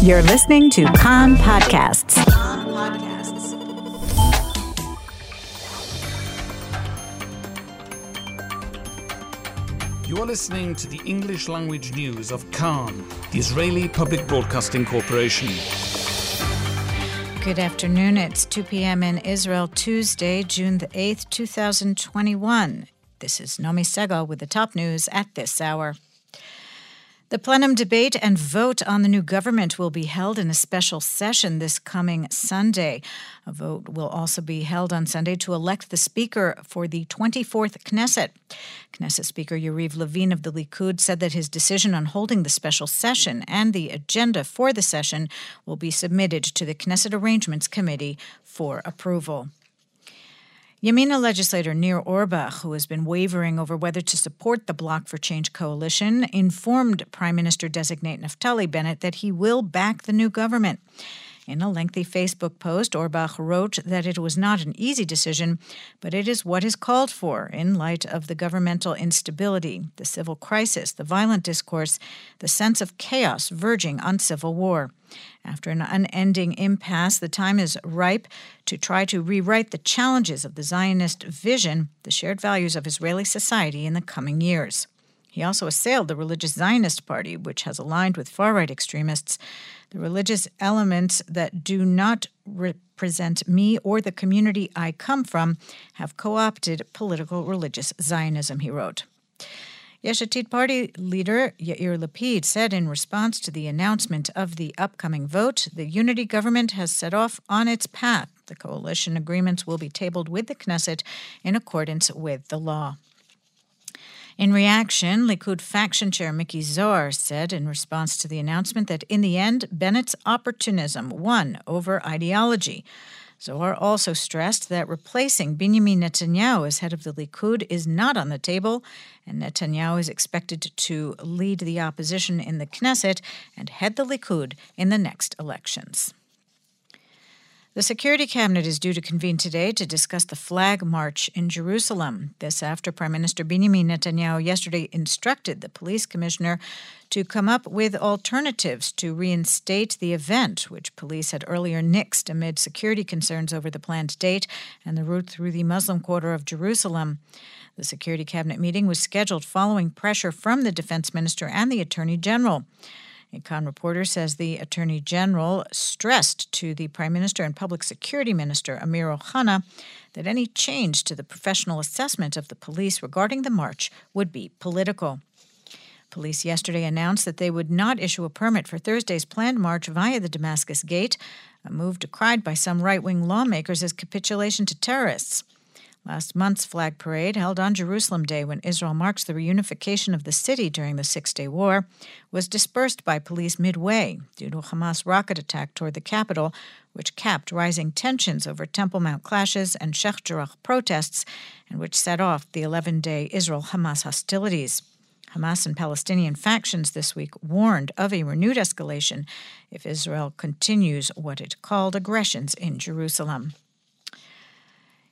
You're listening to Kan Podcasts. You are listening to the English language news of Kan, the Israeli Public Broadcasting Corporation. Good afternoon. It's 2 p.m. in Israel, Tuesday, June the 8th, 2021. This is Nomi Segal with the top news at this hour. The plenum debate and vote on the new government will be held in a special session this coming Sunday. A vote will also be held on Sunday to elect the Speaker for the 24th Knesset. Knesset Speaker Yariv Levin of the Likud said that his decision on holding the special session and the agenda for the session will be submitted to the Knesset Arrangements Committee for approval. Yamina legislator Nir Orbach, who has been wavering over whether to support the Bloc for Change coalition, informed Prime Minister designate Naftali Bennett that he will back the new government. In a lengthy Facebook post, Orbach wrote that it was not an easy decision, but it is what is called for in light of the governmental instability, the civil crisis, the violent discourse, the sense of chaos verging on civil war. After an unending impasse, the time is ripe to try to rewrite the challenges of the Zionist vision, the shared values of Israeli society in the coming years. He also assailed the religious Zionist Party, which has aligned with far right extremists. The religious elements that do not represent me or the community I come from have co opted political religious Zionism, he wrote. Yesh Atid Party leader Yair Lapid said in response to the announcement of the upcoming vote, the unity government has set off on its path. The coalition agreements will be tabled with the Knesset in accordance with the law. In reaction, Likud faction chair Miki Zohar said in response to the announcement that in the end, Bennett's opportunism won over ideology. Zohar also stressed that replacing Benjamin Netanyahu as head of the Likud is not on the table, and Netanyahu is expected to lead the opposition in the Knesset and head the Likud in the next elections. The Security Cabinet is due to convene today to discuss the flag march in Jerusalem. This after Prime Minister Benjamin Netanyahu yesterday instructed the police commissioner to come up with alternatives to reinstate the event, which police had earlier nixed amid security concerns over the planned date and the route through the Muslim quarter of Jerusalem. The Security Cabinet meeting was scheduled following pressure from the Defense Minister and the Attorney General. A Kan reporter says the Attorney General stressed to the Prime Minister and Public Security Minister Amir Ohana that any change to the professional assessment of the police regarding the march would be political. Police yesterday announced that they would not issue a permit for Thursday's planned march via the Damascus Gate, a move decried by some right wing lawmakers as capitulation to terrorists. Last month's flag parade, held on Jerusalem Day when Israel marks the reunification of the city during the Six Day War, was dispersed by police midway due to a Hamas rocket attack toward the capital, which capped rising tensions over Temple Mount clashes and Sheikh Jarrah protests, and which set off the 11 day Israel Hamas hostilities. Hamas and Palestinian factions this week warned of a renewed escalation if Israel continues what it called aggressions in Jerusalem.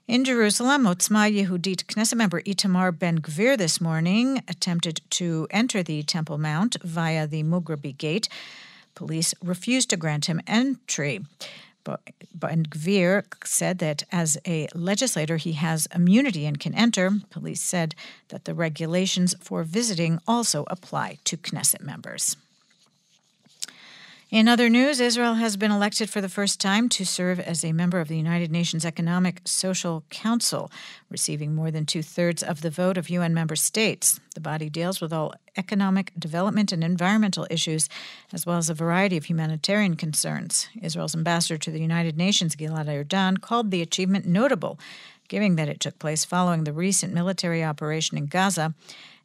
In Jerusalem, Otzma Yehudit Knesset member Itamar Ben Gvir this morning attempted to enter the Temple Mount via the Mugrabi Gate. Police refused to grant him entry. Ben Gvir said that as a legislator, he has immunity and can enter. Police said that the regulations for visiting also apply to Knesset members. In other news, Israel has been elected for the first time to serve as a member of the United Nations Economic Social Council, receiving more than two thirds of the vote of UN member states. The body deals with all economic, development, and environmental issues, as well as a variety of humanitarian concerns. Israel's ambassador to the United Nations, Gilad Erdan, called the achievement notable, given that it took place following the recent military operation in Gaza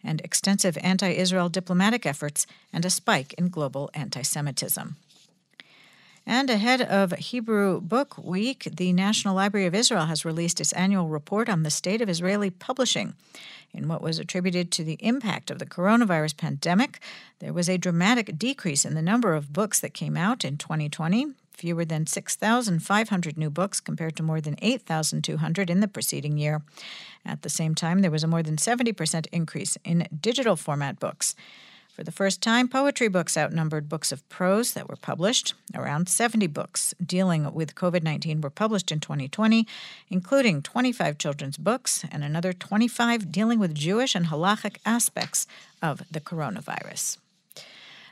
and extensive anti Israel diplomatic efforts and a spike in global anti Semitism. And ahead of Hebrew Book Week, the National Library of Israel has released its annual report on the state of Israeli publishing. In what was attributed to the impact of the coronavirus pandemic, there was a dramatic decrease in the number of books that came out in 2020, fewer than 6,500 new books compared to more than 8,200 in the preceding year. At the same time, there was a more than 70% increase in digital format books. For the first time, poetry books outnumbered books of prose that were published. Around 70 books dealing with COVID 19 were published in 2020, including 25 children's books and another 25 dealing with Jewish and halachic aspects of the coronavirus.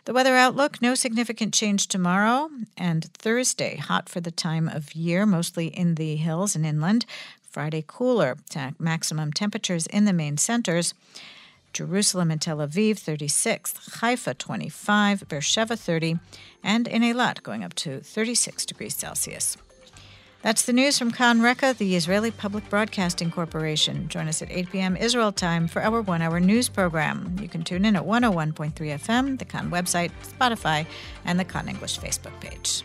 The weather outlook no significant change tomorrow and Thursday, hot for the time of year, mostly in the hills and inland. Friday, cooler, maximum temperatures in the main centers. Jerusalem and Tel Aviv 36, Haifa 25, Beersheba 30, and in Eilat going up to 36 degrees Celsius. That's the news from Kan Reka, the Israeli Public Broadcasting Corporation. Join us at 8 p.m. Israel time for our one hour news program. You can tune in at 101.3 FM, the Kan website, Spotify, and the Kan English Facebook page.